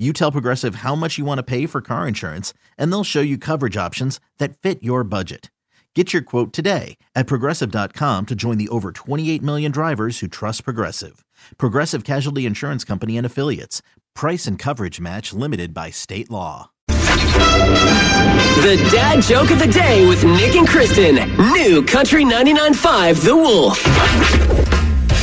you tell Progressive how much you want to pay for car insurance, and they'll show you coverage options that fit your budget. Get your quote today at progressive.com to join the over 28 million drivers who trust Progressive. Progressive Casualty Insurance Company and Affiliates. Price and coverage match limited by state law. The dad joke of the day with Nick and Kristen. New Country 99.5 The Wolf.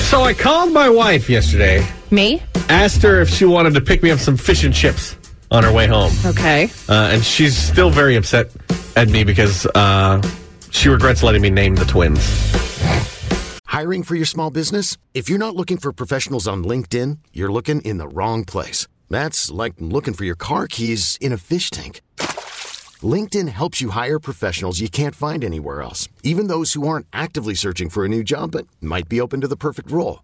So I called my wife yesterday Me? Asked her if she wanted to pick me up some fish and chips on her way home. Okay. Uh, and she's still very upset at me because uh, she regrets letting me name the twins. Hiring for your small business? If you're not looking for professionals on LinkedIn, you're looking in the wrong place. That's like looking for your car keys in a fish tank. LinkedIn helps you hire professionals you can't find anywhere else, even those who aren't actively searching for a new job but might be open to the perfect role.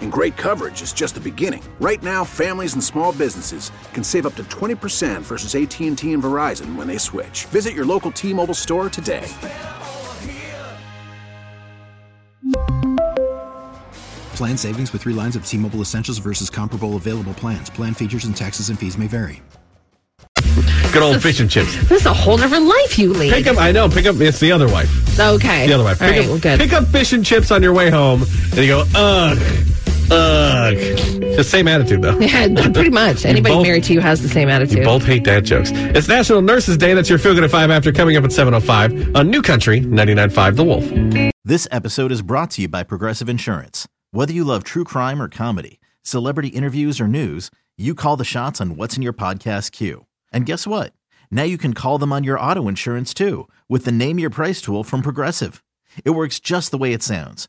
And great coverage is just the beginning. Right now, families and small businesses can save up to 20% versus AT&T and Verizon when they switch. Visit your local T-Mobile store today. Plan savings with 3 lines of T-Mobile Essentials versus comparable available plans. Plan features and taxes and fees may vary. Good old fish and chips. This is a whole different life you lead. Pick up, I know, pick up, it's the other wife. Okay. The other wife. Pick, right, up, well, good. pick up fish and chips on your way home, and you go, ugh, ugh. The same attitude, though. Yeah, pretty much. Anybody both- married to you has the same attitude. You both hate dad jokes. It's National Nurses Day. That's your Feel Good at 5 after coming up at 7.05 on New Country 99.5 The Wolf. This episode is brought to you by Progressive Insurance. Whether you love true crime or comedy, celebrity interviews or news, you call the shots on what's in your podcast queue. And guess what? Now you can call them on your auto insurance too with the Name Your Price tool from Progressive. It works just the way it sounds.